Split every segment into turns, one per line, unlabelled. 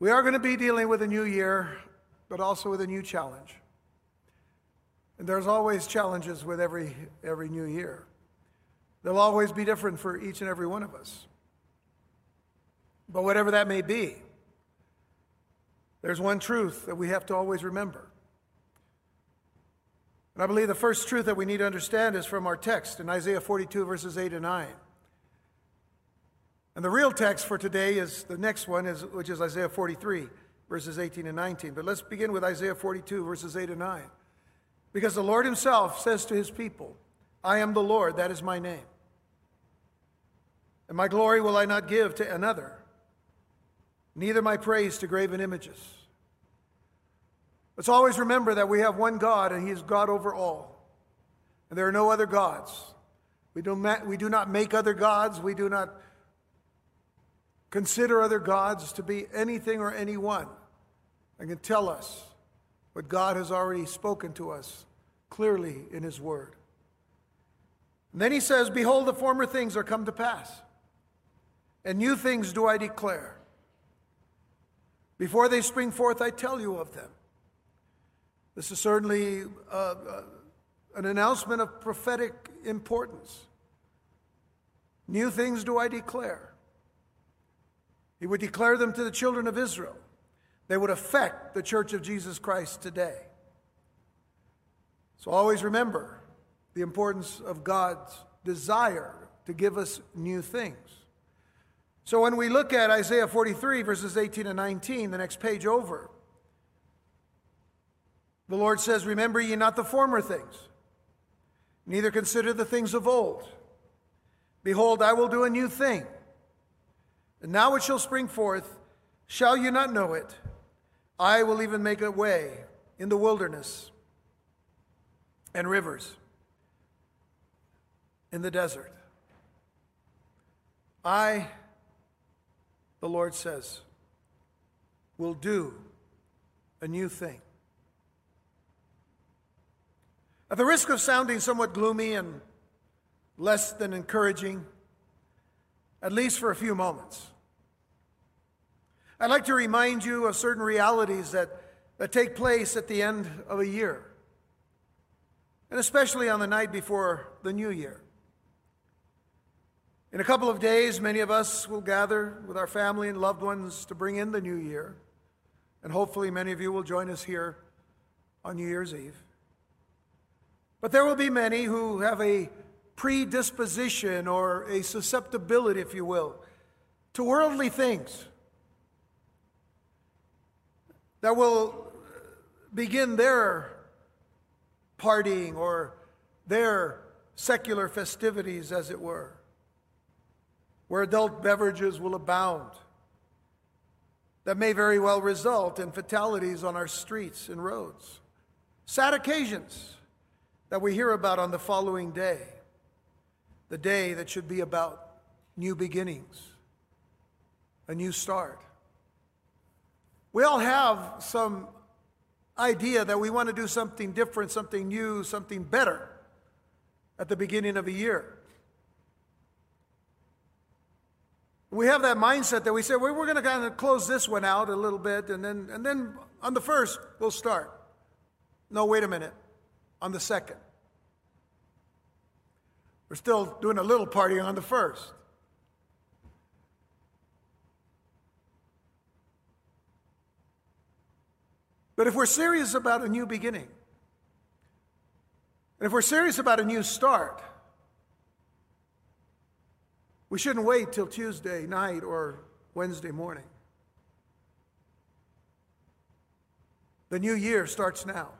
We are going to be dealing with a new year, but also with a new challenge. And there's always challenges with every, every new year. They'll always be different for each and every one of us. But whatever that may be, there's one truth that we have to always remember. And I believe the first truth that we need to understand is from our text in Isaiah 42, verses 8 and 9. And the real text for today is the next one, is, which is Isaiah 43, verses 18 and 19. But let's begin with Isaiah 42, verses 8 and 9. Because the Lord Himself says to His people, I am the Lord, that is my name. And my glory will I not give to another, neither my praise to graven images. Let's always remember that we have one God, and He is God over all. And there are no other gods. We do, not, we do not make other gods. We do not consider other gods to be anything or anyone and can tell us what God has already spoken to us clearly in His Word. And then He says, Behold, the former things are come to pass, and new things do I declare. Before they spring forth, I tell you of them. This is certainly uh, uh, an announcement of prophetic importance. New things do I declare. He would declare them to the children of Israel. They would affect the church of Jesus Christ today. So always remember the importance of God's desire to give us new things. So when we look at Isaiah 43, verses 18 and 19, the next page over, the Lord says, Remember ye not the former things, neither consider the things of old. Behold, I will do a new thing. And now it shall spring forth. Shall you not know it? I will even make a way in the wilderness and rivers in the desert. I, the Lord says, will do a new thing. At the risk of sounding somewhat gloomy and less than encouraging, at least for a few moments. I'd like to remind you of certain realities that, that take place at the end of a year, and especially on the night before the new year. In a couple of days, many of us will gather with our family and loved ones to bring in the new year, and hopefully, many of you will join us here on New Year's Eve. But there will be many who have a predisposition or a susceptibility, if you will, to worldly things that will uh, begin their partying or their secular festivities, as it were, where adult beverages will abound. That may very well result in fatalities on our streets and roads. Sad occasions that we hear about on the following day the day that should be about new beginnings, a new start. We all have some idea that we want to do something different, something new, something better at the beginning of a year. We have that mindset that we say, well, we're going to kind of close this one out a little bit, and then, and then on the first, we'll start. No, wait a minute. On the second. We're still doing a little partying on the first. But if we're serious about a new beginning, and if we're serious about a new start, we shouldn't wait till Tuesday night or Wednesday morning. The new year starts now.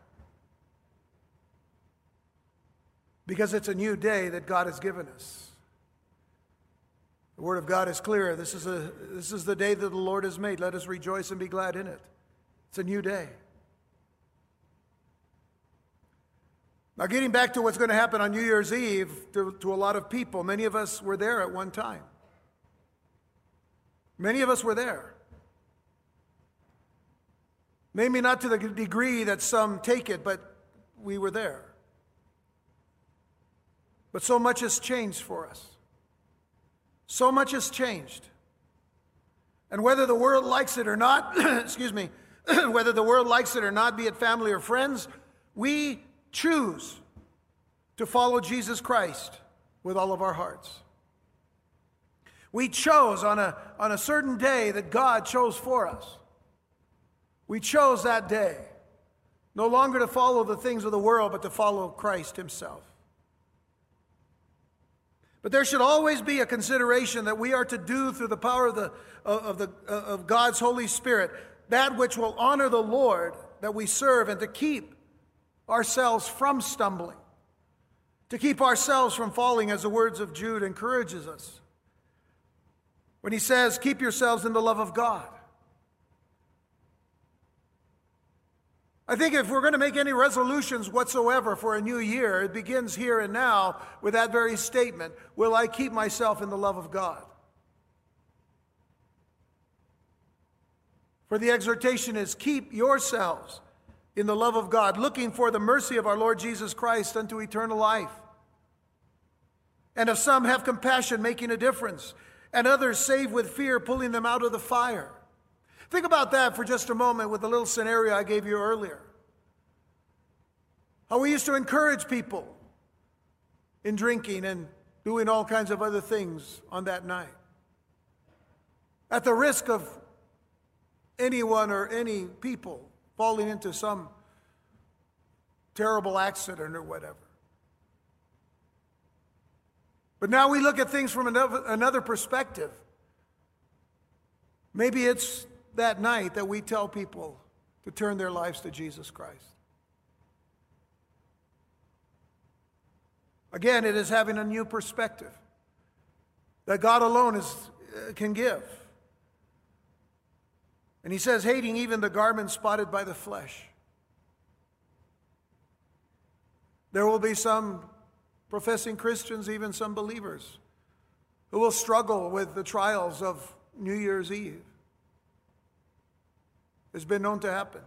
because it's a new day that God has given us. The Word of God is clear. This is, a, this is the day that the Lord has made. Let us rejoice and be glad in it. It's a new day. Now, getting back to what's going to happen on New Year's Eve to, to a lot of people, many of us were there at one time. Many of us were there. Maybe not to the degree that some take it, but we were there. But so much has changed for us. So much has changed. And whether the world likes it or not, excuse me, whether the world likes it or not, be it family or friends, we choose to follow Jesus Christ with all of our hearts. We chose on a, on a certain day that God chose for us. We chose that day no longer to follow the things of the world, but to follow Christ Himself. But there should always be a consideration that we are to do through the power of, the, of, the, of God's Holy Spirit that which will honor the Lord that we serve and to keep ourselves from stumbling, to keep ourselves from falling, as the words of Jude encourages us. When he says, Keep yourselves in the love of God. I think if we're going to make any resolutions whatsoever for a new year, it begins here and now with that very statement Will I keep myself in the love of God? For the exhortation is keep yourselves in the love of God, looking for the mercy of our Lord Jesus Christ unto eternal life. And if some have compassion, making a difference, and others save with fear, pulling them out of the fire. Think about that for just a moment with the little scenario I gave you earlier. How we used to encourage people in drinking and doing all kinds of other things on that night. At the risk of anyone or any people falling into some terrible accident or whatever. But now we look at things from another, perspective. Maybe it's that night that we tell people to turn their lives to Jesus Christ. Again, it is having a new perspective that God alone is, uh, can give. And he says, hating even the garment spotted by the flesh. There will be some professing Christians, even some believers, who will struggle with the trials of New Year's Eve. It's been known to happen.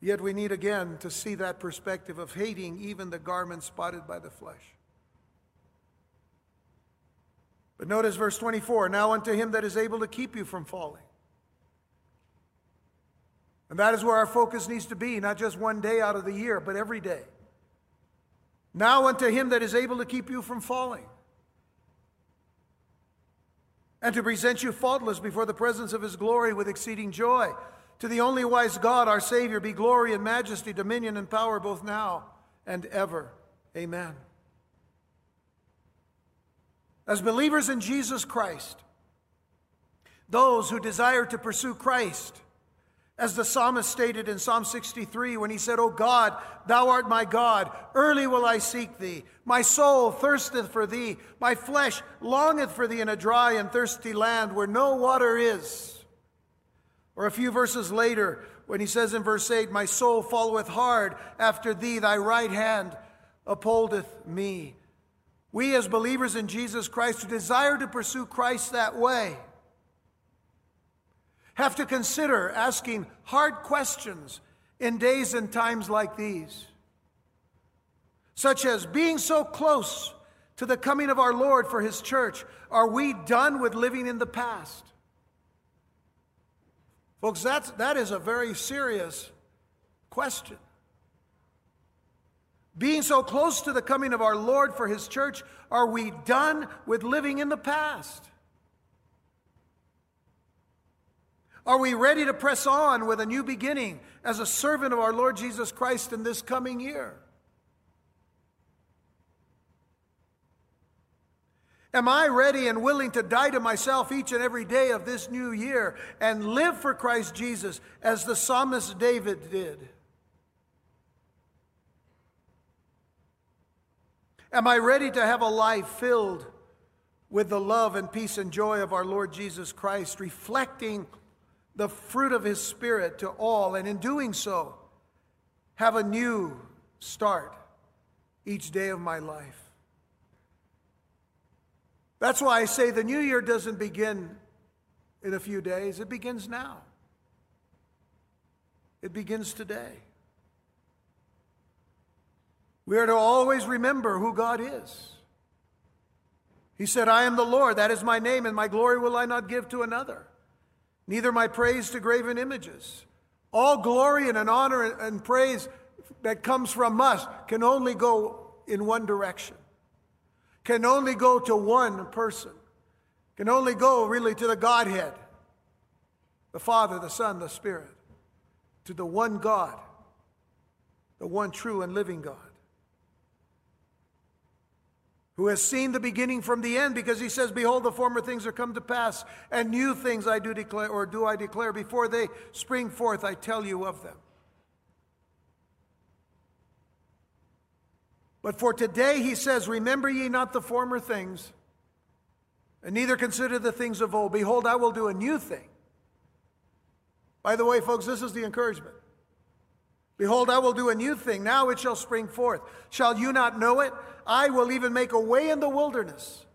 Yet we need again to see that perspective of hating even the garment spotted by the flesh. But notice verse 24 now unto him that is able to keep you from falling. And that is where our focus needs to be, not just one day out of the year, but every day. Now unto him that is able to keep you from falling and to present you faultless before the presence of his glory with exceeding joy. To the only wise God, our Savior, be glory and majesty, dominion and power both now and ever. Amen. As believers in Jesus Christ, those who desire to pursue Christ, as the psalmist stated in Psalm 63 when he said, O God, thou art my God, early will I seek thee. My soul thirsteth for thee, my flesh longeth for thee in a dry and thirsty land where no water is. Or a few verses later, when he says in verse 8, My soul followeth hard after thee, thy right hand upholdeth me. We, as believers in Jesus Christ who desire to pursue Christ that way, have to consider asking hard questions in days and times like these, such as being so close to the coming of our Lord for his church, are we done with living in the past? Folks, that's, that is a very serious question. Being so close to the coming of our Lord for his church, are we done with living in the past? Are we ready to press on with a new beginning as a servant of our Lord Jesus Christ in this coming year? Am I ready and willing to die to myself each and every day of this new year and live for Christ Jesus as the psalmist David did? Am I ready to have a life filled with the love and peace and joy of our Lord Jesus Christ, reflecting the fruit of His Spirit to all, and in doing so, have a new start each day of my life? That's why I say the new year doesn't begin in a few days, it begins now. It begins today. We are to always remember who God is. He said, I am the Lord, that is my name, and my glory will I not give to another, neither my praise to graven images. All glory and an honor and praise that comes from us can only go in one direction, can only go to one person, can only go really to the Godhead, the Father, the Son, the Spirit, to the one God, the one true and living God who has seen the beginning from the end, because he says, Behold, the former things are come to pass, and new things I do declare, or do I declare, before they spring forth, I tell you of them. But for today, he says, Remember ye not the former things, and neither consider the things of old. Behold, I will do a new thing. By the way, folks, this is the encouragement. Behold, I will do a new thing. Now it shall spring forth. Shall you not know it? I will even make a way in the wilderness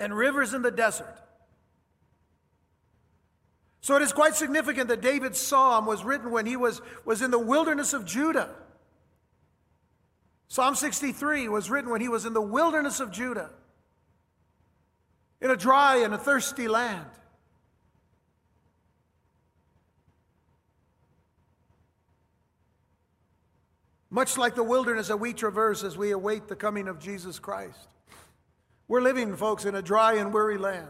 and rivers in the desert. So it is quite significant that David's psalm was written when he was, was in the wilderness of Judah. Psalm 63 was written when he was in the wilderness of Judah, in a dry and a thirsty land. Much like the wilderness that we traverse as we await the coming of Jesus Christ. We're living, folks, in a dry and weary land.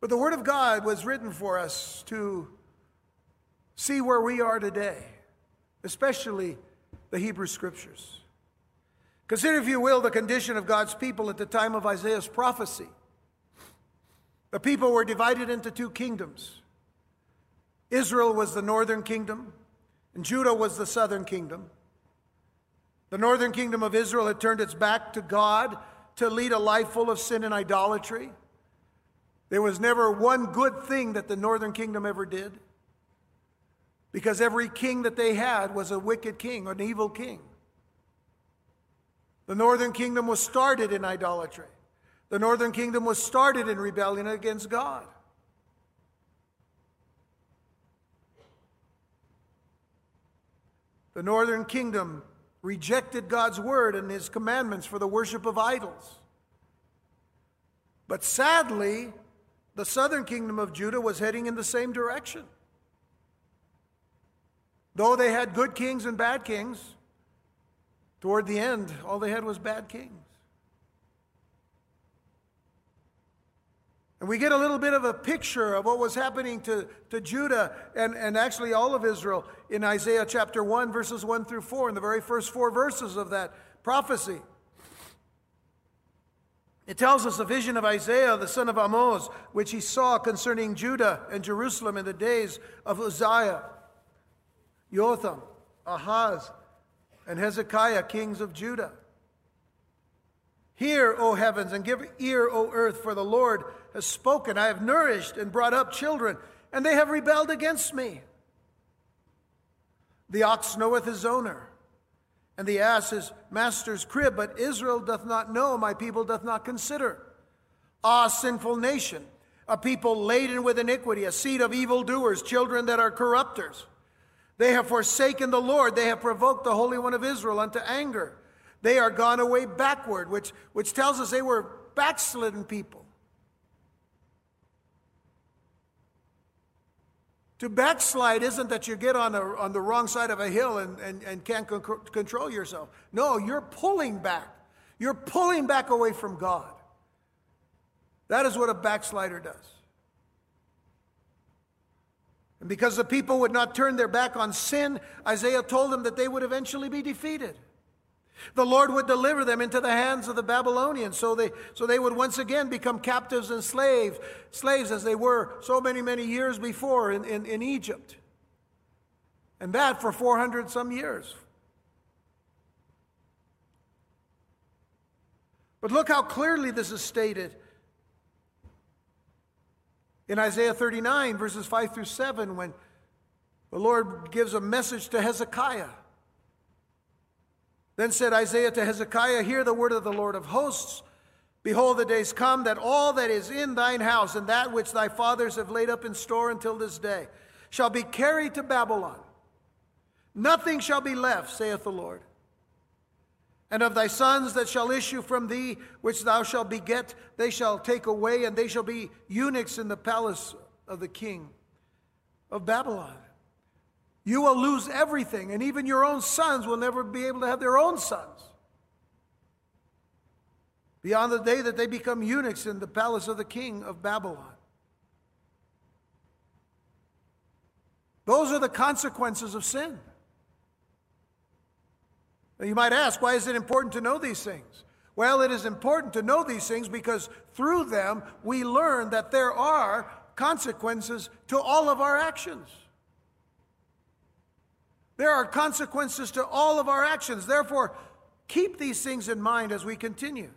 But the Word of God was written for us to see where we are today, especially the Hebrew Scriptures. Consider, if you will, the condition of God's people at the time of Isaiah's prophecy. The people were divided into two kingdoms. Israel was the northern kingdom, and Judah was the southern kingdom. The northern kingdom of Israel had turned its back to God to lead a life full of sin and idolatry. There was never one good thing that the northern kingdom ever did because every king that they had was a wicked king, an evil king. The northern kingdom was started in idolatry. The northern kingdom was started in rebellion against God. The northern kingdom rejected God's word and his commandments for the worship of idols. But sadly, the southern kingdom of Judah was heading in the same direction. Though they had good kings and bad kings, toward the end, all they had was bad kings. And we get a little bit of a picture of what was happening to, to Judah and, and actually all of Israel in Isaiah chapter 1, verses 1 through 4, in the very first four verses of that prophecy. It tells us a vision of Isaiah, the son of Amoz, which he saw concerning Judah and Jerusalem in the days of Uzziah, Jotham, Ahaz, and Hezekiah, kings of Judah. Hear, O heavens, and give ear, O earth, for the Lord has spoken. I have nourished and brought up children, and they have rebelled against me. The ox knoweth his owner, and the ass his master's crib, but Israel doth not know, my people doth not consider. Ah, sinful nation, a people laden with iniquity, a seed of evildoers, children that are corrupters. They have forsaken the Lord, they have provoked the Holy One of Israel unto anger. They are gone away backward, which, which tells us they were backslidden people. To backslide isn't that you get on, a, on the wrong side of a hill and, and, and can't con- control yourself. No, you're pulling back. You're pulling back away from God. That is what a backslider does. And because the people would not turn their back on sin, Isaiah told them that they would eventually be defeated. The Lord would deliver them into the hands of the Babylonians so they, so they would once again become captives and slaves, slaves as they were so many, many years before in, in, in Egypt. And that for 400 some years. But look how clearly this is stated in Isaiah 39, verses 5 through 7, when the Lord gives a message to Hezekiah. Then said Isaiah to Hezekiah, Hear the word of the Lord of hosts. Behold, the days come that all that is in thine house and that which thy fathers have laid up in store until this day shall be carried to Babylon. Nothing shall be left, saith the Lord. And of thy sons that shall issue from thee, which thou shalt beget, they shall take away, and they shall be eunuchs in the palace of the king of Babylon. You will lose everything, and even your own sons will never be able to have their own sons. Beyond the day that they become eunuchs in the palace of the king of Babylon. Those are the consequences of sin. Now you might ask, why is it important to know these things? Well, it is important to know these things because through them we learn that there are consequences to all of our actions. There are consequences to all of our actions. Therefore, keep these things in mind as we continue.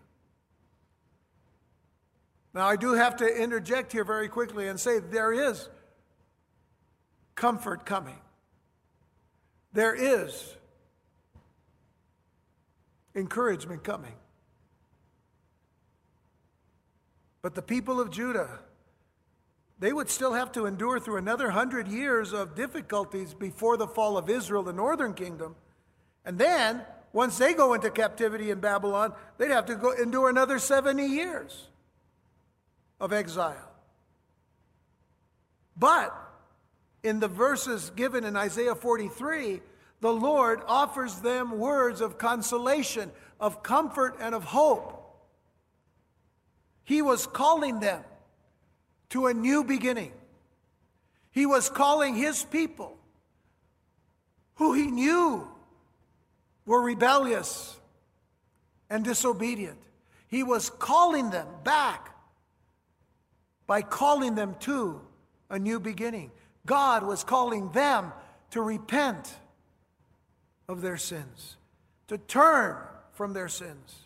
Now, I do have to interject here very quickly and say there is comfort coming. There is encouragement coming. But the people of Judah, they would still have to endure through another hundred years of difficulties before the fall of Israel, the northern kingdom. And then, once they go into captivity in Babylon, they'd have to go endure another 70 years of exile. But in the verses given in Isaiah 43, the Lord offers them words of consolation, of comfort, and of hope. He was calling them to a new beginning. He was calling his people, who he knew were rebellious and disobedient. He was calling them back by calling them to a new beginning. God was calling them to repent of their sins, to turn from their sins,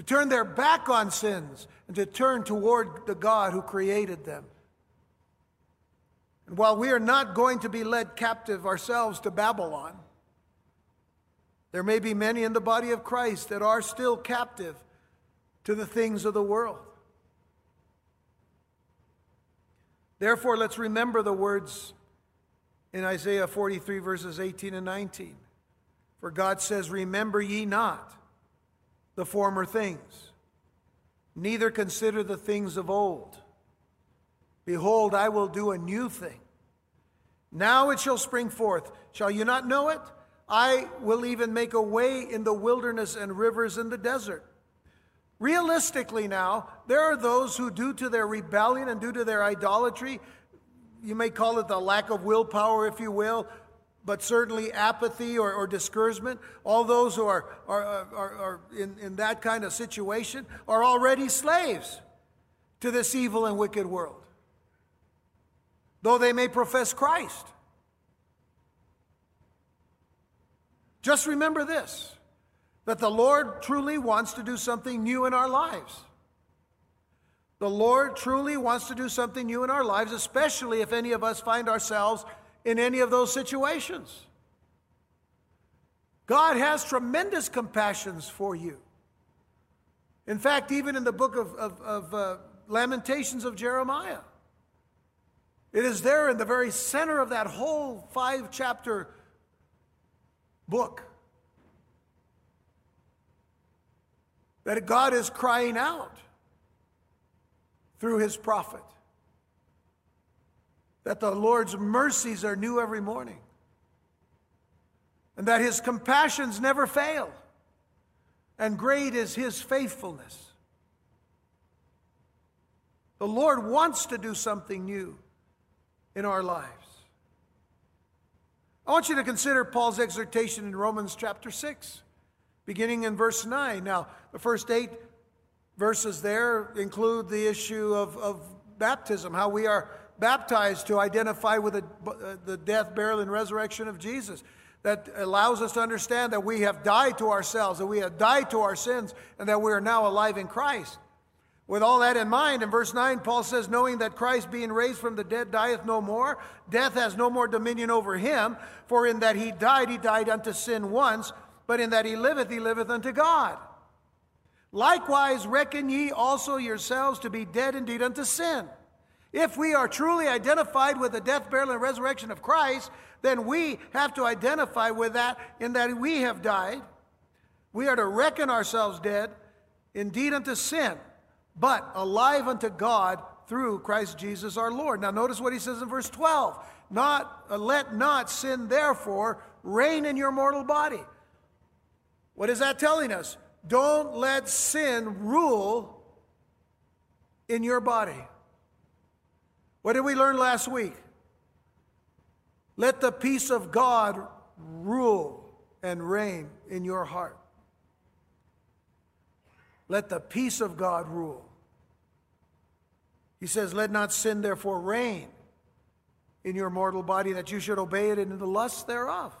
to turn their back on sins, and to turn toward the God who created them. And while we are not going to be led captive ourselves to Babylon, there may be many in the body of Christ that are still captive to the things of the world. Therefore, let's remember the words in Isaiah 43, verses 18 and 19. For God says, Remember ye not the former things, neither consider the things of old. Behold, I will do a new thing. Now it shall spring forth. Shall you not know it? I will even make a way in the wilderness and rivers in the desert. Realistically, now, there are those who, due to their rebellion and due to their idolatry, you may call it the lack of willpower, if you will, but certainly apathy or, or discouragement, all those who are, are, are, are in, in that kind of situation are already slaves to this evil and wicked world, though they may profess Christ. Just remember this that the Lord truly wants to do something new in our lives. The Lord truly wants to do something new in our lives, especially if any of us find ourselves in any of those situations. God has tremendous compassions for you. In fact, even in the book of, of, of uh, Lamentations of Jeremiah, it is there in the very center of that whole five chapter book that God is crying out through his prophet. That the Lord's mercies are new every morning. And that his compassions never fail. And great is his faithfulness. The Lord wants to do something new in our lives. I want you to consider Paul's exhortation in Romans chapter 6 beginning in verse 9. Now, the first eight verses there include the issue of, of baptism, how we are baptized to identify with the, uh, the death, burial, and resurrection of Jesus. That allows us to understand that we have died to ourselves, that we have died to our sins, and that we are now alive in Christ. With all that in mind, in verse 9, Paul says, Knowing that Christ, being raised from the dead, dieth no more, death has no more dominion over him, for in that he died, he died unto sin once but in that he liveth, he liveth unto God. Likewise, reckon ye also yourselves to be dead indeed unto sin, If we are truly identified with the death, burial, and resurrection of Christ, then we have to identify with that in that we have died. We are to reckon ourselves dead, indeed unto sin, but alive unto God through Christ Jesus our Lord. Now notice what he says in verse 12. Not uh, let not sin therefore reign in your mortal body. What is that telling us? Don't let sin rule in your body. What did we learn last week? Let the peace of God rule and reign in your heart. Let the peace of God rule. He says, Let not sin therefore reign in your mortal body, that you should obey it in the lusts thereof.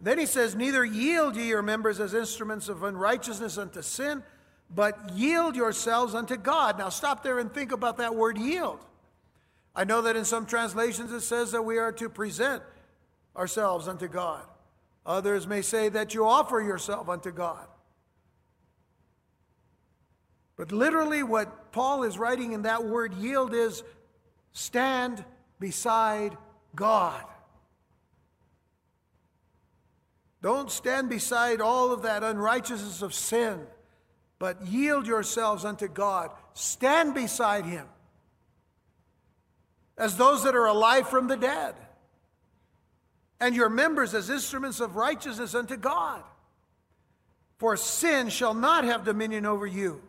Then he says, Neither yield ye your members as instruments of unrighteousness unto sin, but yield yourselves unto God. Now stop there and think about that word yield. I know that in some translations it says that we are to present ourselves unto God. Others may say that you offer yourself unto God. But literally, what Paul is writing in that word yield is stand beside God. Don't stand beside all of that unrighteousness of sin, but yield yourselves unto God. Stand beside Him as those that are alive from the dead, and your members as instruments of righteousness unto God. For sin shall not have dominion over you.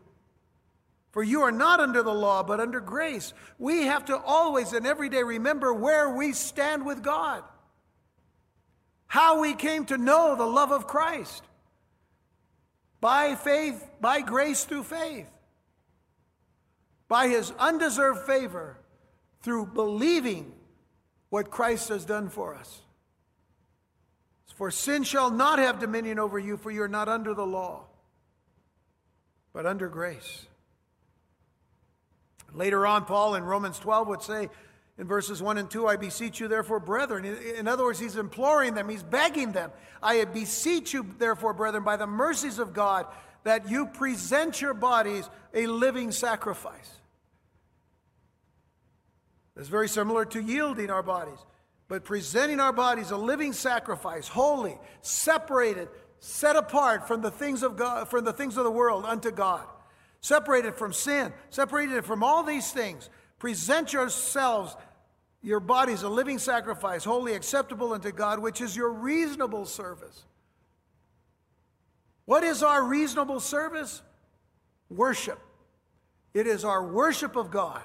For you are not under the law, but under grace. We have to always and every day remember where we stand with God how we came to know the love of Christ by faith, by grace through faith, by his undeserved favor through believing what Christ has done for us. For sin shall not have dominion over you, for you are not under the law, but under grace. Later on, Paul in Romans 12 would say, in verses 1 and 2, I beseech you, therefore, brethren. In other words, he's imploring them, he's begging them. I beseech you, therefore, brethren, by the mercies of God, that you present your bodies a living sacrifice. It's very similar to yielding our bodies, but presenting our bodies a living sacrifice, holy, separated, set apart from the things of God, from the things of the world unto God, separated from sin, separated from all these things. Present yourselves your body is a living sacrifice, wholly acceptable unto God, which is your reasonable service. What is our reasonable service? Worship. It is our worship of God.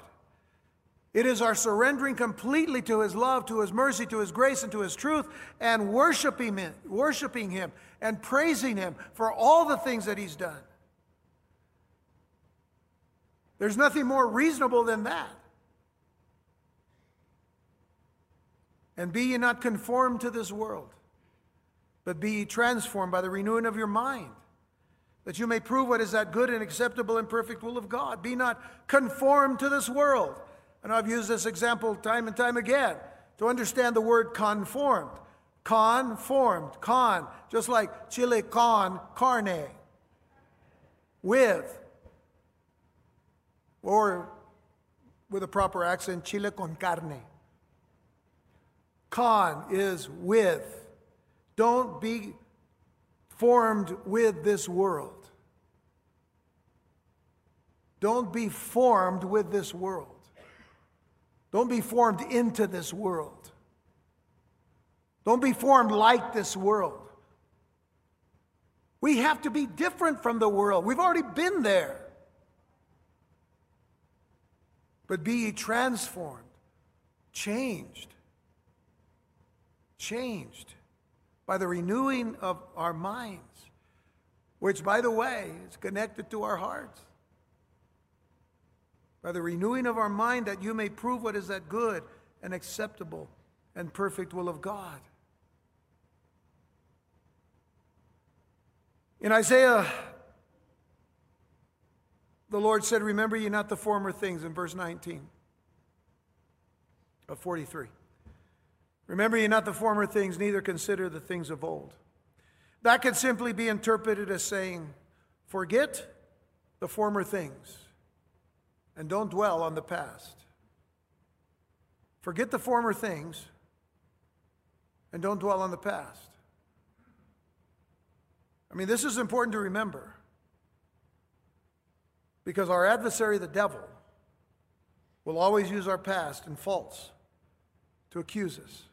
It is our surrendering completely to His love, to His mercy, to His grace, and to His truth, and worshiping Him, worshiping Him, and praising Him for all the things that He's done. There's nothing more reasonable than that. And be ye not conformed to this world, but be ye transformed by the renewing of your mind, that you may prove what is that good and acceptable and perfect will of God. Be not conformed to this world. And I've used this example time and time again to understand the word conformed. Conformed, con, just like chile con carne, with, or with a proper accent, chile con carne. Con is with. Don't be formed with this world. Don't be formed with this world. Don't be formed into this world. Don't be formed like this world. We have to be different from the world. We've already been there. But be ye transformed, changed changed by the renewing of our minds, which, by the way, is connected to our hearts. By the renewing of our mind, that you may prove what is that good and acceptable and perfect will of God. In Isaiah, the Lord said, Remember ye not the former things, in verse 19 of 43. Remember ye not the former things, neither consider the things of old. That could simply be interpreted as saying, Forget the former things. and don't dwell on the past. Forget the former things and don't dwell on the past. I mean, this is important to remember because our adversary, the devil, will always use our past and faults to accuse us.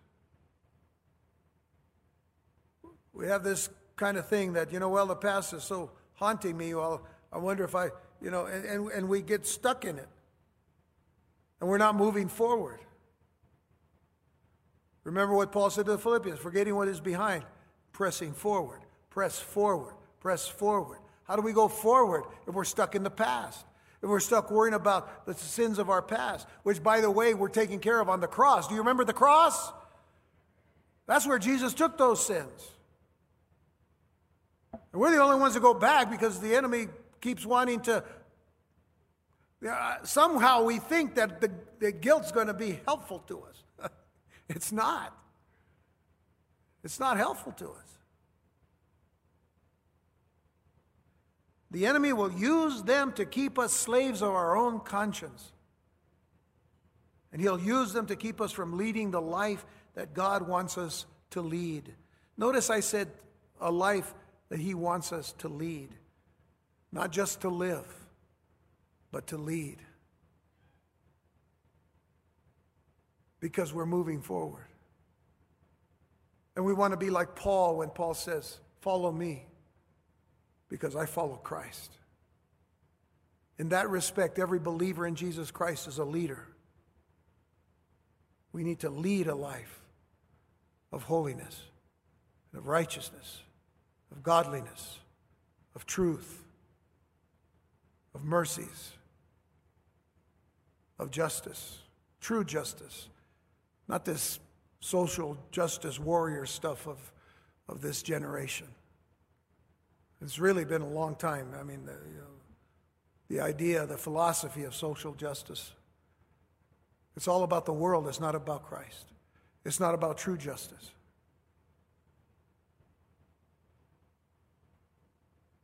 We have this kind of thing that, you know, well, the past is so haunting me. Well, I wonder if I, you know, and, and, and we get stuck in it. And we're not moving forward. Remember what Paul said to the Philippians forgetting what is behind, pressing forward, press forward, press forward. How do we go forward if we're stuck in the past? If we're stuck worrying about the sins of our past, which, by the way, we're taking care of on the cross. Do you remember the cross? That's where Jesus took those sins. And we're the only ones that go back because the enemy keeps wanting to. somehow we think that the, the guilt's going to be helpful to us. it's not. It's not helpful to us. The enemy will use them to keep us slaves of our own conscience. And he'll use them to keep us from leading the life that God wants us to lead. Notice I said a life that he wants us to lead, not just to live, but to lead. Because we're moving forward. And we want to be like Paul when Paul says, Follow me because I follow Christ. In that respect, every believer in Jesus Christ is a leader. We need to lead a life of holiness and of righteousness, of godliness, of truth, of mercies, of justice, true justice, not this social justice warrior stuff of, of this generation. It's really been a long time. I mean, the, you know, the idea, the philosophy of social justice. It's all about the world, it's not about Christ. It's not about true justice.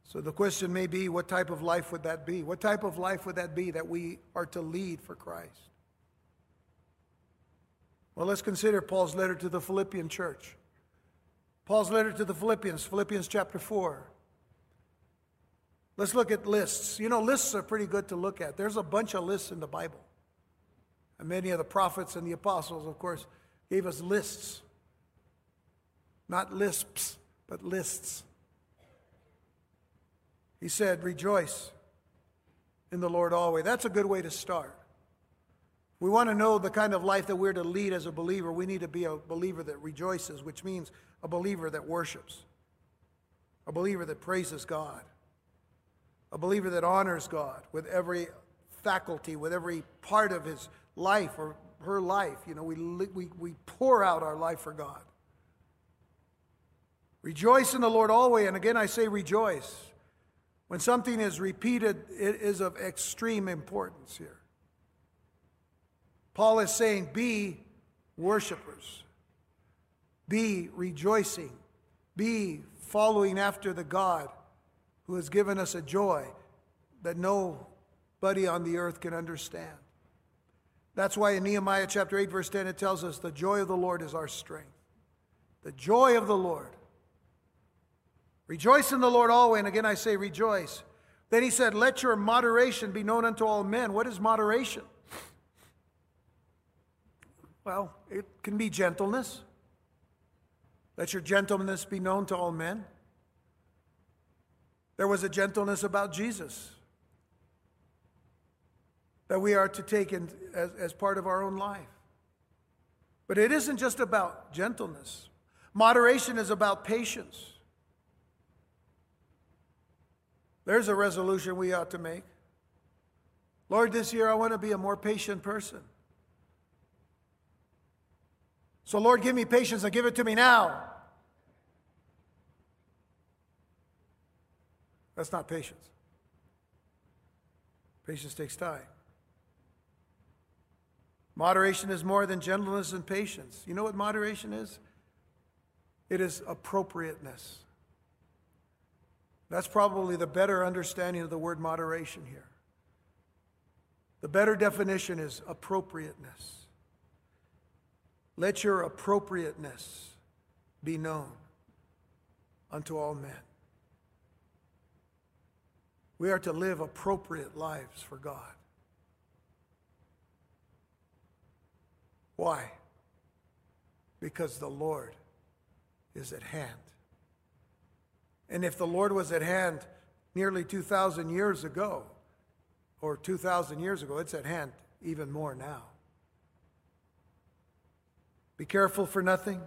So the question may be what type of life would that be? What type of life would that be that we are to lead for Christ? Well, let's consider Paul's letter to the Philippian church. Paul's letter to the Philippians, Philippians chapter 4. Let's look at lists. You know, lists are pretty good to look at. There's a bunch of lists in the Bible. And many of the prophets and the apostles, of course, gave us lists. Not lisps, but lists. He said, Rejoice in the Lord always. That's a good way to start. We want to know the kind of life that we're to lead as a believer. We need to be a believer that rejoices, which means a believer that worships, a believer that praises God a believer that honors God with every faculty, with every part of his life or her life. You know, we, we, we pour out our life for God. Rejoice in the Lord always. And again, I say rejoice. When something is repeated, it is of extreme importance here. Paul is saying, be worshipers, be rejoicing, be following after the God who has given us a joy that nobody on the earth can understand. That's why in Nehemiah chapter 8, verse 10, it tells us the joy of the Lord is our strength. The joy of the Lord. Rejoice in the Lord always. And again, I say rejoice. Then he said, Let your moderation be known unto all men. What is moderation? Well, it can be gentleness. Let your gentleness be known to all men. There was a gentleness about Jesus that we are to take in, as, as part of our own life. But it isn't just about gentleness, moderation is about patience. There's a resolution we ought to make. Lord, this year I want to be a more patient person. So, Lord, give me patience and give it to me now. That's not patience. Patience takes time. Moderation is more than gentleness and patience. You know what moderation is? It is appropriateness. That's probably the better understanding of the word moderation here. The better definition is appropriateness. Let your appropriateness be known unto all men. We are to live appropriate lives for God. Why? Because the Lord is at hand. And if the Lord was at hand nearly 2,000 years ago, or 2,000 years ago, it's at hand even more now. Be careful for nothing,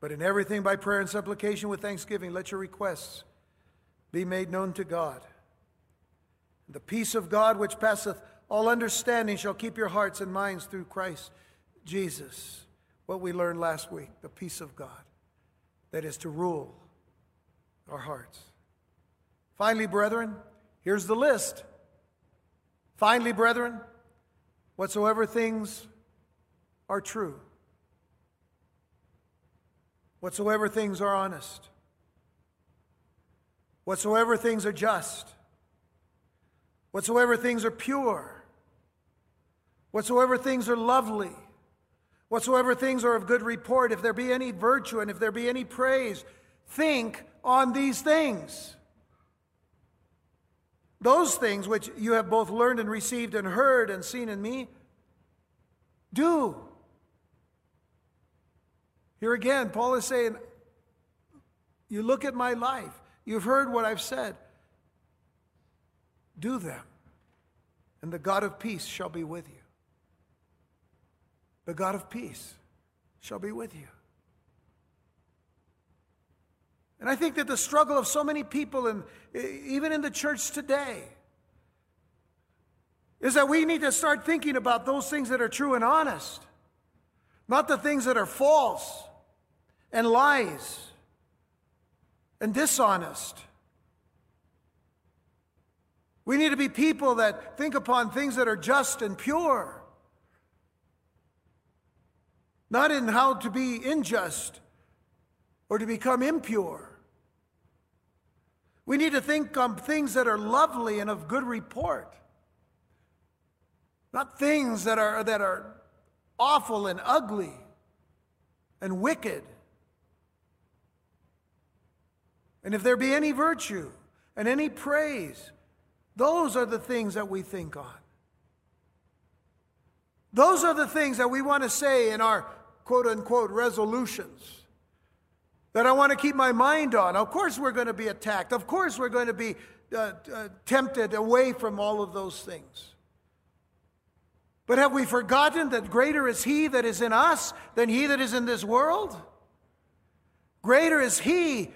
but in everything by prayer and supplication with thanksgiving, let your requests be made known to God. The peace of God, which passeth all understanding, shall keep your hearts and minds through Christ Jesus. What we learned last week, the peace of God that is to rule our hearts. Finally, brethren, here's the list. Finally, brethren, whatsoever things are true, whatsoever things are honest, whatsoever things are just, whatsoever things are pure, whatsoever things are lovely, whatsoever things are of good report, if there be any virtue and if there be any praise, think on these things. Those things which you have both learned and received and heard and seen in me, do. Here again, Paul is saying, You look at my life, you've heard what I've said. Do them, and the God of peace shall be with you. The God of peace shall be with you. And I think that the struggle of so many people, and even in the church today, is that we need to start thinking about those things that are true and honest, not the things that are false and lies and dishonest. We need to be people that think upon things that are just and pure, not in how to be unjust or to become impure. We need to think on things that are lovely and of good report, not things that are, that are awful and ugly and wicked. And if there be any virtue and any praise, those are the things that we think on. Those are the things that we want to say in our quote unquote resolutions that I want to keep my mind on. Of course, we're going to be attacked. Of course, we're going to be uh, uh, tempted away from all of those things. But have we forgotten that greater is He that is in us than He that is in this world? Greater is He,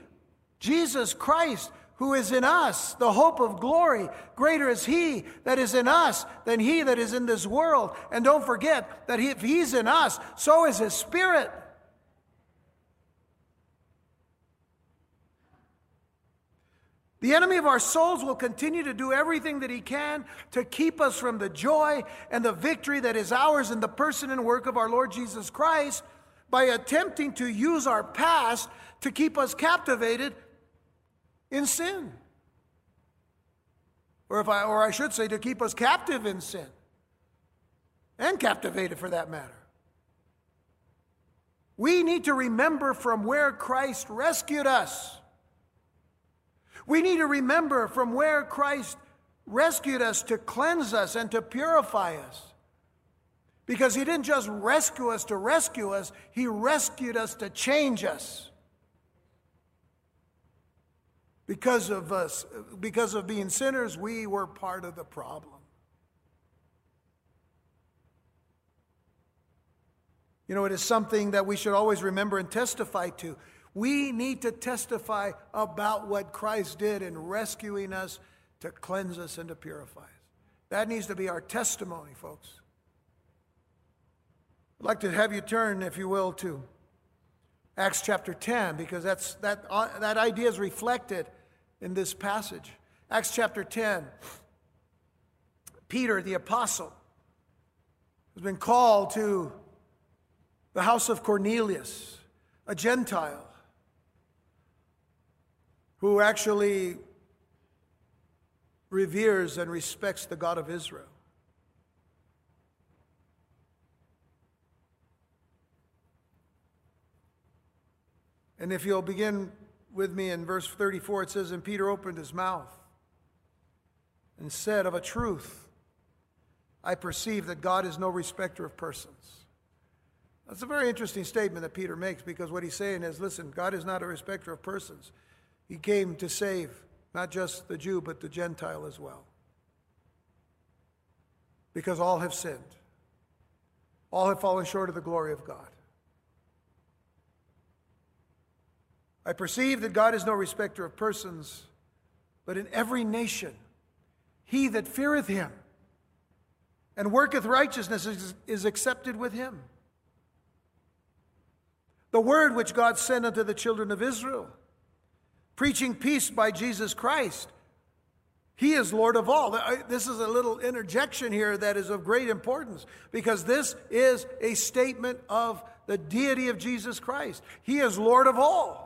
Jesus Christ, who is in us, the hope of glory. Greater is He that is in us than He that is in this world. And don't forget that if He's in us, so is His Spirit. The enemy of our souls will continue to do everything that he can to keep us from the joy and the victory that is ours in the person and work of our Lord Jesus Christ by attempting to use our past to keep us captivated in sin. Or, if I, or I should say, to keep us captive in sin and captivated for that matter. We need to remember from where Christ rescued us. We need to remember from where Christ rescued us to cleanse us and to purify us. Because he didn't just rescue us to rescue us, he rescued us to change us. Because of us, because of being sinners, we were part of the problem. You know, it is something that we should always remember and testify to. We need to testify about what Christ did in rescuing us to cleanse us and to purify us. That needs to be our testimony, folks. I'd like to have you turn, if you will, to Acts chapter 10, because that's, that, uh, that idea is reflected in this passage. Acts chapter 10. Peter, the apostle, has been called to the house of Cornelius, a Gentile who actually reveres and respects the God of Israel. And if you'll begin with me in verse 34, it says, And Peter opened his mouth and said, Of a truth, I perceive that God is no respecter of persons. That's a very interesting statement that Peter makes because what he's saying is listen, God is not a respecter of persons. He came to save not just the Jew, but the Gentile as well. Because all have sinned, all have fallen short of the glory of God. I perceive that God is no respecter of persons, but in every nation, he that feareth him and worketh righteousness is, is accepted with him. The word which God sent unto the children of Israel, preaching peace by Jesus Christ. He is Lord of all. This is a little interjection here that is of great importance because this is a statement of the deity of Jesus Christ. He is Lord of all.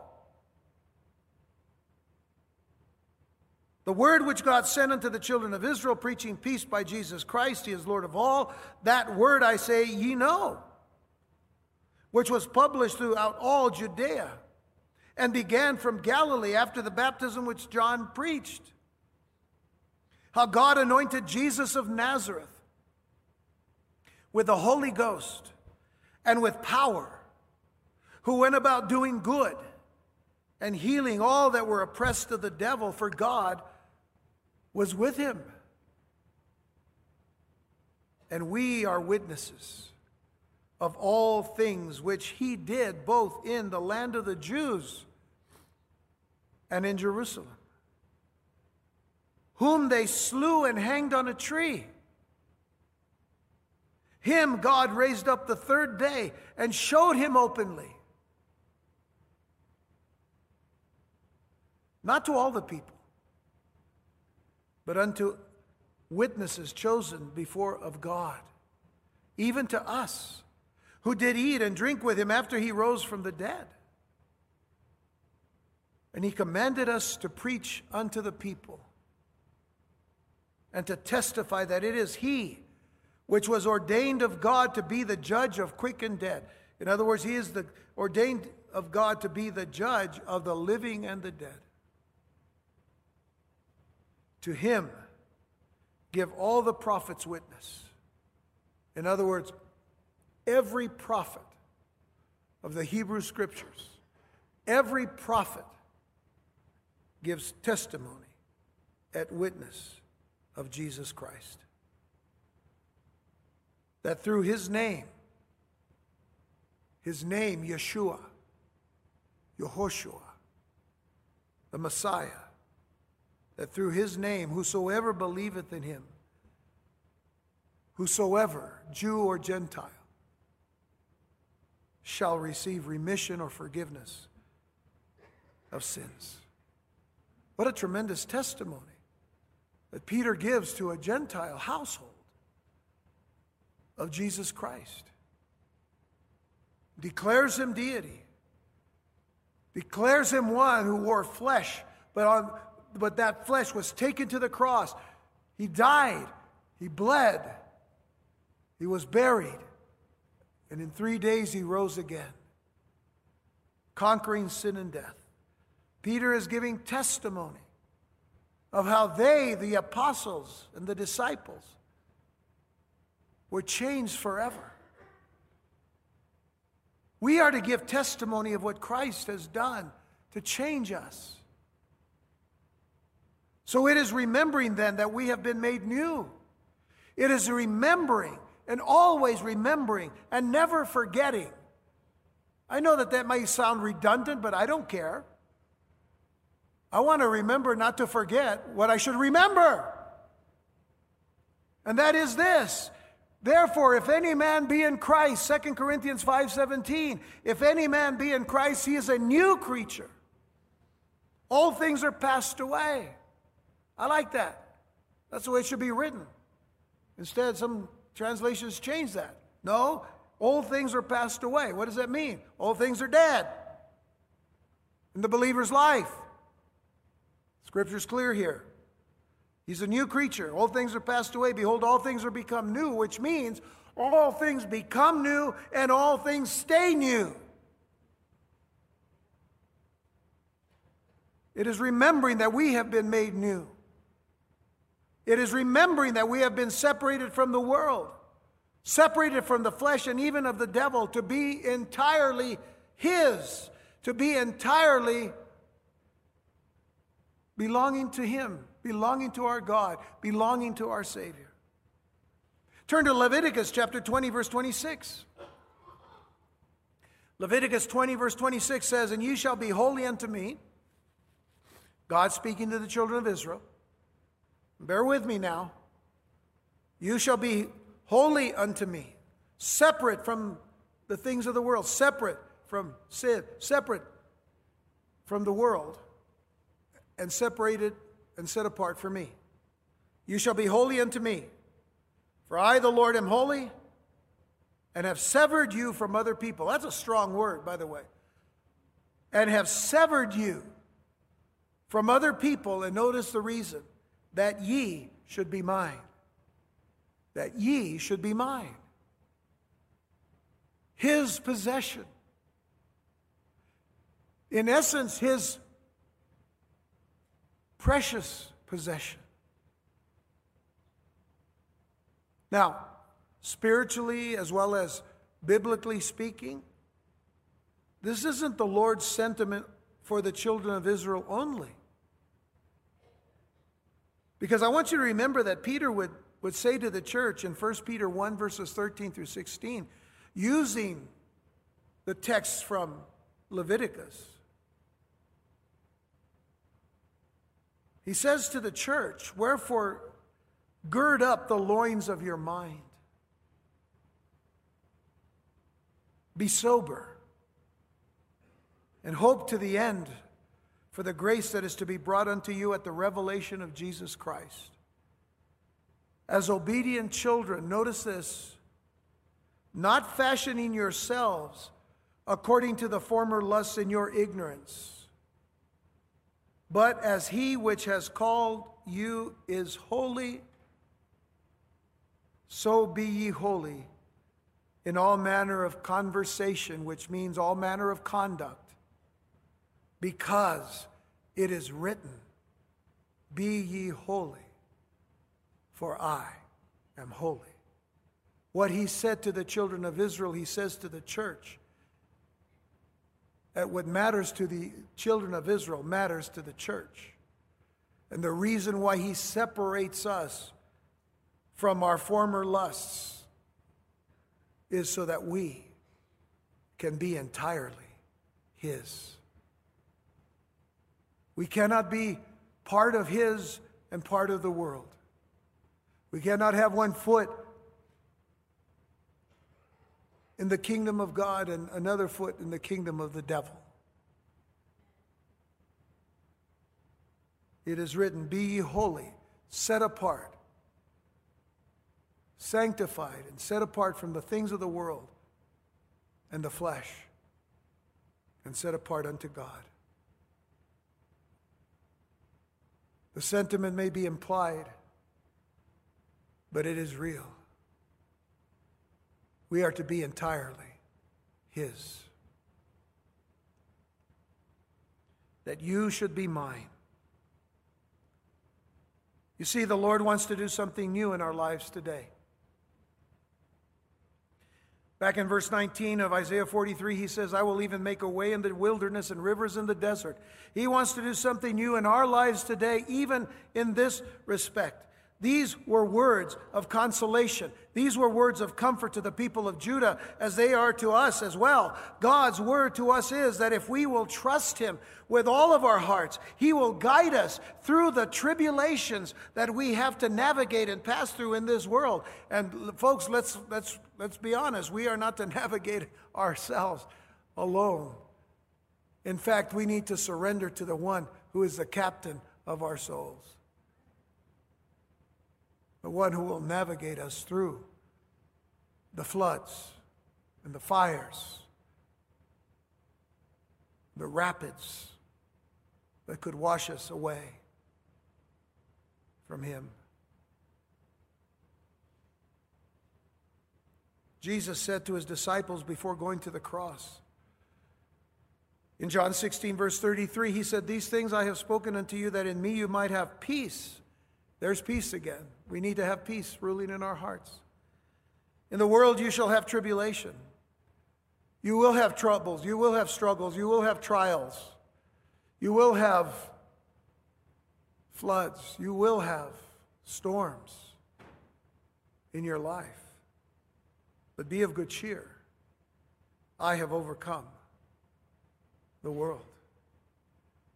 The word which God sent unto the children of Israel, preaching peace by Jesus Christ, He is Lord of all, that word I say ye know, which was published throughout all Judea and began from Galilee after the baptism which John preached. How God anointed Jesus of Nazareth with the Holy Ghost and with power, who went about doing good and healing all that were oppressed of the devil, for God was with him. And we are witnesses of all things which he did both in the land of the Jews and in Jerusalem, whom they slew and hanged on a tree. Him God raised up the third day and showed him openly. Not to all the people but unto witnesses chosen before of God, even to us who did eat and drink with him after he rose from the dead. And he commanded us to preach unto the people and to testify that it is he which was ordained of God to be the judge of quick and dead. In other words, he is the ordained of God to be the judge of the living and the dead. To him give all the prophets witness. In other words, every prophet of the Hebrew Scriptures, every prophet gives testimony at witness of Jesus Christ. That through his name, his name, Yeshua, Yehoshua, the Messiah, that through his name, whosoever believeth in him, whosoever, Jew or Gentile, shall receive remission or forgiveness of sins. What a tremendous testimony that Peter gives to a Gentile household of Jesus Christ. Declares him deity, declares him one who wore flesh, but on but that flesh was taken to the cross. He died, he bled, he was buried, and in three days he rose again, conquering sin and death. Peter is giving testimony of how they, the apostles and the disciples, were changed forever. We are to give testimony of what Christ has done to change us. So it is remembering then that we have been made new. It is remembering and always remembering and never forgetting. I know that that may sound redundant, but I don't care. I want to remember not to forget what I should remember. And that is this. Therefore, if any man be in Christ, 2 Corinthians 5:17, if any man be in Christ, he is a new creature. All things are passed away. I like that. That's the way it should be written. Instead, some translations change that. No, old things are passed away. What does that mean? Old things are dead in the believer's life. Scripture's clear here. He's a new creature. All things are passed away. Behold, all things are become new, which means all things become new and all things stay new. It is remembering that we have been made new. It is remembering that we have been separated from the world, separated from the flesh and even of the devil, to be entirely His, to be entirely belonging to Him, belonging to our God, belonging to our Savior. Turn to Leviticus chapter 20, verse 26. Leviticus 20, verse 26 says, And you shall be holy unto me. God speaking to the children of Israel. Bear with me now. You shall be holy unto me, separate from the things of the world, separate from sin, separate from the world, and separated and set apart for me. You shall be holy unto me. For I, the Lord, am holy and have severed you from other people. That's a strong word, by the way. And have severed you from other people, and notice the reason that ye should be mine. That ye should be mine. His possession. In essence, his precious possession. Now, spiritually as well as biblically speaking, this isn't the Lord's sentiment for the children of Israel only. Because I want you to remember that Peter would, would say to the church in 1 Peter 1, verses 13 through 16, using the texts from Leviticus. He says to the church, Wherefore, gird up the loins of your mind, be sober, and hope to the end for the grace that is to be brought unto you at the revelation of Jesus Christ. As obedient children, notice this not fashioning yourselves according to the former lusts in your ignorance, but as he which has called you is holy, so be ye holy in all manner of conversation, which means all manner of conduct because it is written, Be ye holy, for I am holy. What he said to the children of Israel, he says to the church. That what matters to the children of Israel matters to the church. And the reason why he separates us from our former lusts is so that we can be entirely his. We cannot be part of His and part of the world. We cannot have one foot in the kingdom of God and another foot in the kingdom of the devil. It is written, Be ye holy, set apart, sanctified, and set apart from the things of the world and the flesh, and set apart unto God. The sentiment may be implied, but it is real. We are to be entirely His. That you should be mine. You see, the Lord wants to do something new in our lives today. Back in verse 19 of Isaiah 43, he says, I will even make a way in the wilderness and rivers in the desert. He wants to do something new in our lives today, even in this respect. These were words of consolation. These were words of comfort to the people of Judah as they are to us as well. God's word to us is that if we will trust Him with all of our hearts, He will guide us through the tribulations that we have to navigate and pass through in this world. And folks, let's, let's, let's be honest. We are not to navigate ourselves alone. In fact, we need to surrender to the one who is the captain of our souls the one who will navigate us through the floods and the fires, the rapids that could wash us away from Him. Jesus said to his disciples before going to the cross, In John 16, verse 33, he said, These things I have spoken unto you, that in me you might have peace. There's peace again. We need to have peace ruling in our hearts. In the world you shall have tribulation. You will have troubles. You will have struggles. You will have trials. You will have floods. You will have storms in your life. But be of good cheer. I have overcome the world.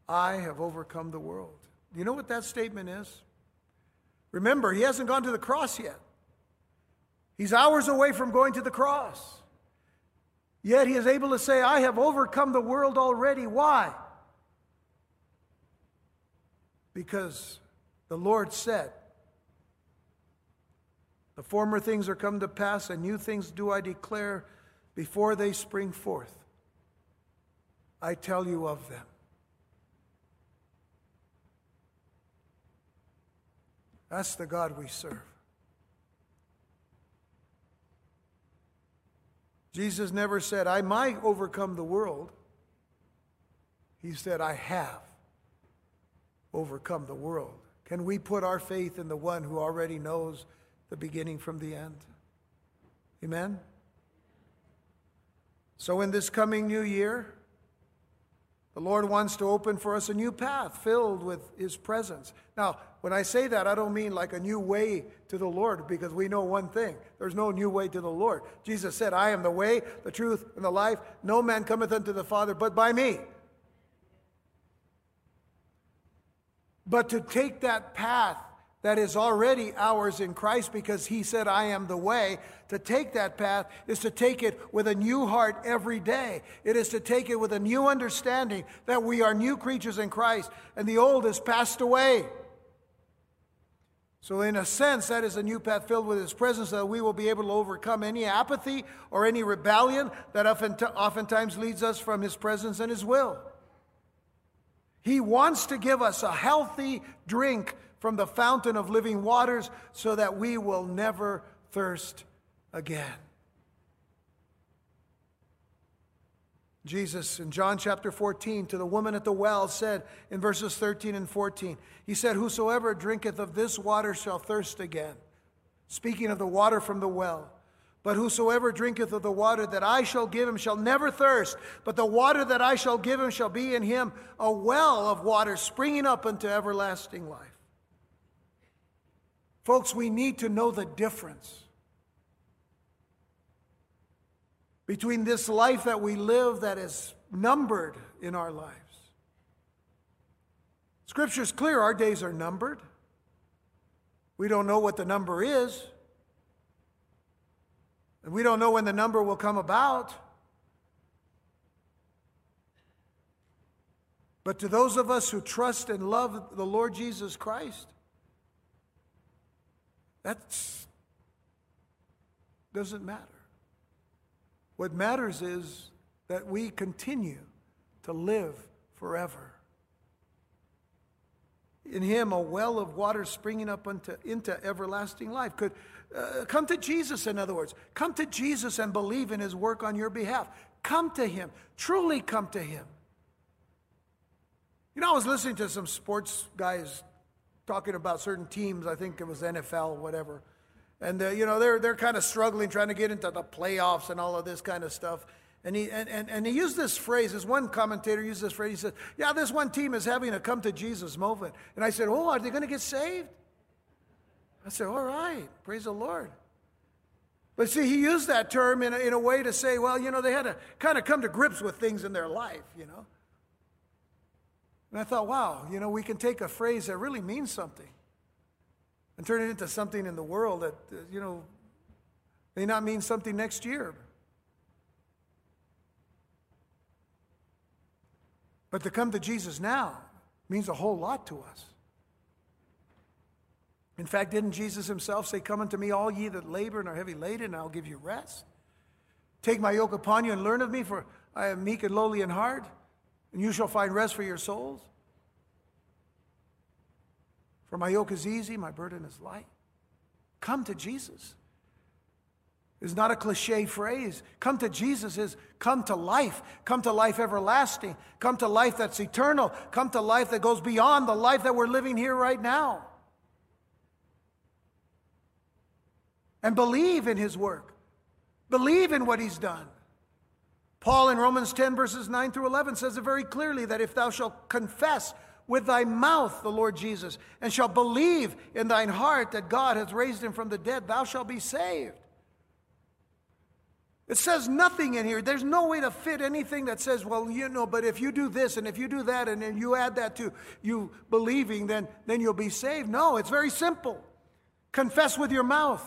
I have overcome the world. Do you know what that statement is? Remember, he hasn't gone to the cross yet. He's hours away from going to the cross. Yet he is able to say, I have overcome the world already. Why? Because the Lord said, The former things are come to pass, and new things do I declare before they spring forth. I tell you of them. That's the God we serve. Jesus never said, I might overcome the world. He said, I have overcome the world. Can we put our faith in the one who already knows the beginning from the end? Amen? So, in this coming new year, the Lord wants to open for us a new path filled with His presence. Now, when I say that, I don't mean like a new way to the Lord because we know one thing there's no new way to the Lord. Jesus said, I am the way, the truth, and the life. No man cometh unto the Father but by me. But to take that path that is already ours in Christ because he said, I am the way. To take that path is to take it with a new heart every day. It is to take it with a new understanding that we are new creatures in Christ and the old has passed away. So, in a sense, that is a new path filled with His presence that we will be able to overcome any apathy or any rebellion that oftentimes leads us from His presence and His will. He wants to give us a healthy drink from the fountain of living waters so that we will never thirst again. Jesus in John chapter 14 to the woman at the well said in verses 13 and 14, He said, Whosoever drinketh of this water shall thirst again. Speaking of the water from the well. But whosoever drinketh of the water that I shall give him shall never thirst, but the water that I shall give him shall be in him a well of water springing up unto everlasting life. Folks, we need to know the difference between this life that we live that is numbered in our lives. Scripture's clear, our days are numbered. We don't know what the number is. And we don't know when the number will come about. But to those of us who trust and love the Lord Jesus Christ, that doesn't matter. What matters is that we continue to live forever. In him, a well of water springing up into, into everlasting life. Could uh, come to Jesus, in other words. Come to Jesus and believe in his work on your behalf. Come to him. Truly come to him. You know, I was listening to some sports guys talking about certain teams. I think it was NFL, whatever. And, uh, you know, they're, they're kind of struggling, trying to get into the playoffs and all of this kind of stuff. And he, and, and, and he used this phrase, as one commentator used this phrase, he said, Yeah, this one team is having a come to Jesus moment. And I said, Oh, are they going to get saved? I said, All right, praise the Lord. But see, he used that term in a, in a way to say, well, you know, they had to kind of come to grips with things in their life, you know. And I thought, wow, you know, we can take a phrase that really means something and turn it into something in the world that, uh, you know, may not mean something next year. But to come to Jesus now means a whole lot to us. In fact, didn't Jesus himself say, Come unto me, all ye that labor and are heavy laden, and I'll give you rest? Take my yoke upon you and learn of me, for I am meek and lowly in heart, and you shall find rest for your souls. For my yoke is easy, my burden is light. Come to Jesus. is not a cliche phrase. Come to Jesus is come to life, come to life everlasting, come to life that's eternal, come to life that goes beyond the life that we're living here right now. And believe in his work, believe in what he's done. Paul in Romans 10, verses 9 through 11 says it very clearly that if thou shalt confess with thy mouth the Lord Jesus, and shalt believe in thine heart that God hath raised him from the dead, thou shalt be saved. It says nothing in here. There's no way to fit anything that says, well, you know, but if you do this and if you do that and then you add that to you believing, then, then you'll be saved. No, it's very simple. Confess with your mouth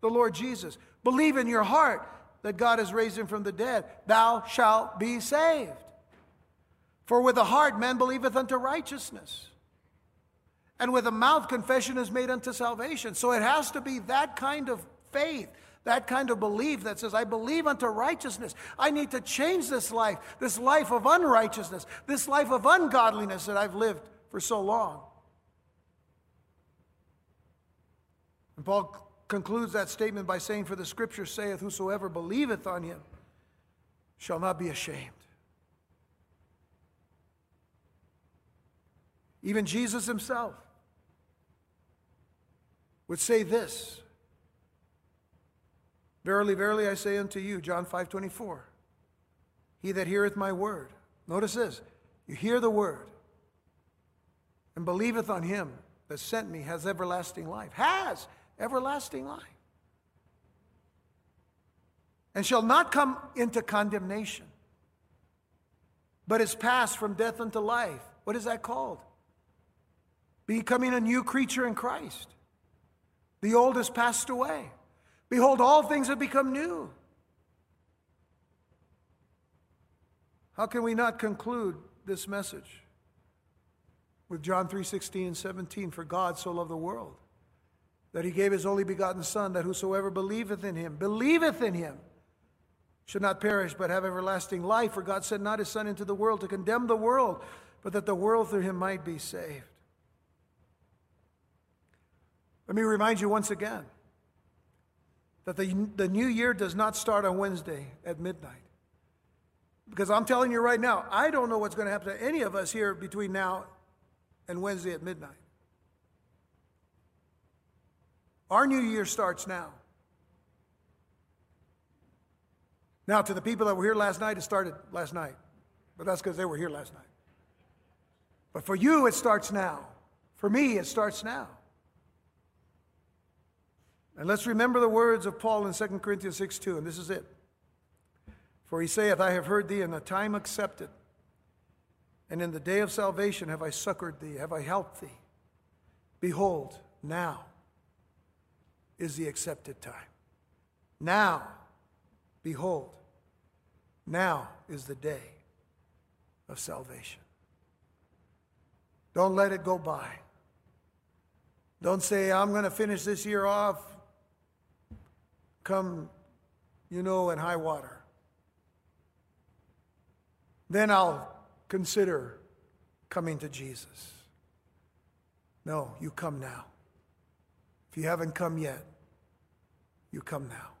the Lord Jesus. Believe in your heart that God has raised him from the dead. Thou shalt be saved. For with the heart man believeth unto righteousness. And with the mouth confession is made unto salvation. So it has to be that kind of faith that kind of belief that says, I believe unto righteousness. I need to change this life, this life of unrighteousness, this life of ungodliness that I've lived for so long. And Paul concludes that statement by saying, For the scripture saith, Whosoever believeth on him shall not be ashamed. Even Jesus himself would say this Verily, verily, I say unto you, John 5 24, he that heareth my word, notice this, you hear the word and believeth on him that sent me has everlasting life. Has everlasting life. And shall not come into condemnation, but is passed from death unto life. What is that called? Becoming a new creature in Christ. The old has passed away. Behold, all things have become new. How can we not conclude this message with John 3:16 and 17 for God so loved the world that he gave his only begotten son that whosoever believeth in him believeth in him should not perish but have everlasting life for God sent not his son into the world to condemn the world but that the world through him might be saved. Let me remind you once again that the, the new year does not start on Wednesday at midnight. Because I'm telling you right now, I don't know what's going to happen to any of us here between now and Wednesday at midnight. Our new year starts now. Now, to the people that were here last night, it started last night. But that's because they were here last night. But for you, it starts now. For me, it starts now. And let's remember the words of Paul in 2 Corinthians 6 2, and this is it. For he saith, I have heard thee in the time accepted, and in the day of salvation have I succored thee, have I helped thee. Behold, now is the accepted time. Now, behold, now is the day of salvation. Don't let it go by. Don't say, I'm going to finish this year off come, you know, in high water. Then I'll consider coming to Jesus. No, you come now. If you haven't come yet, you come now.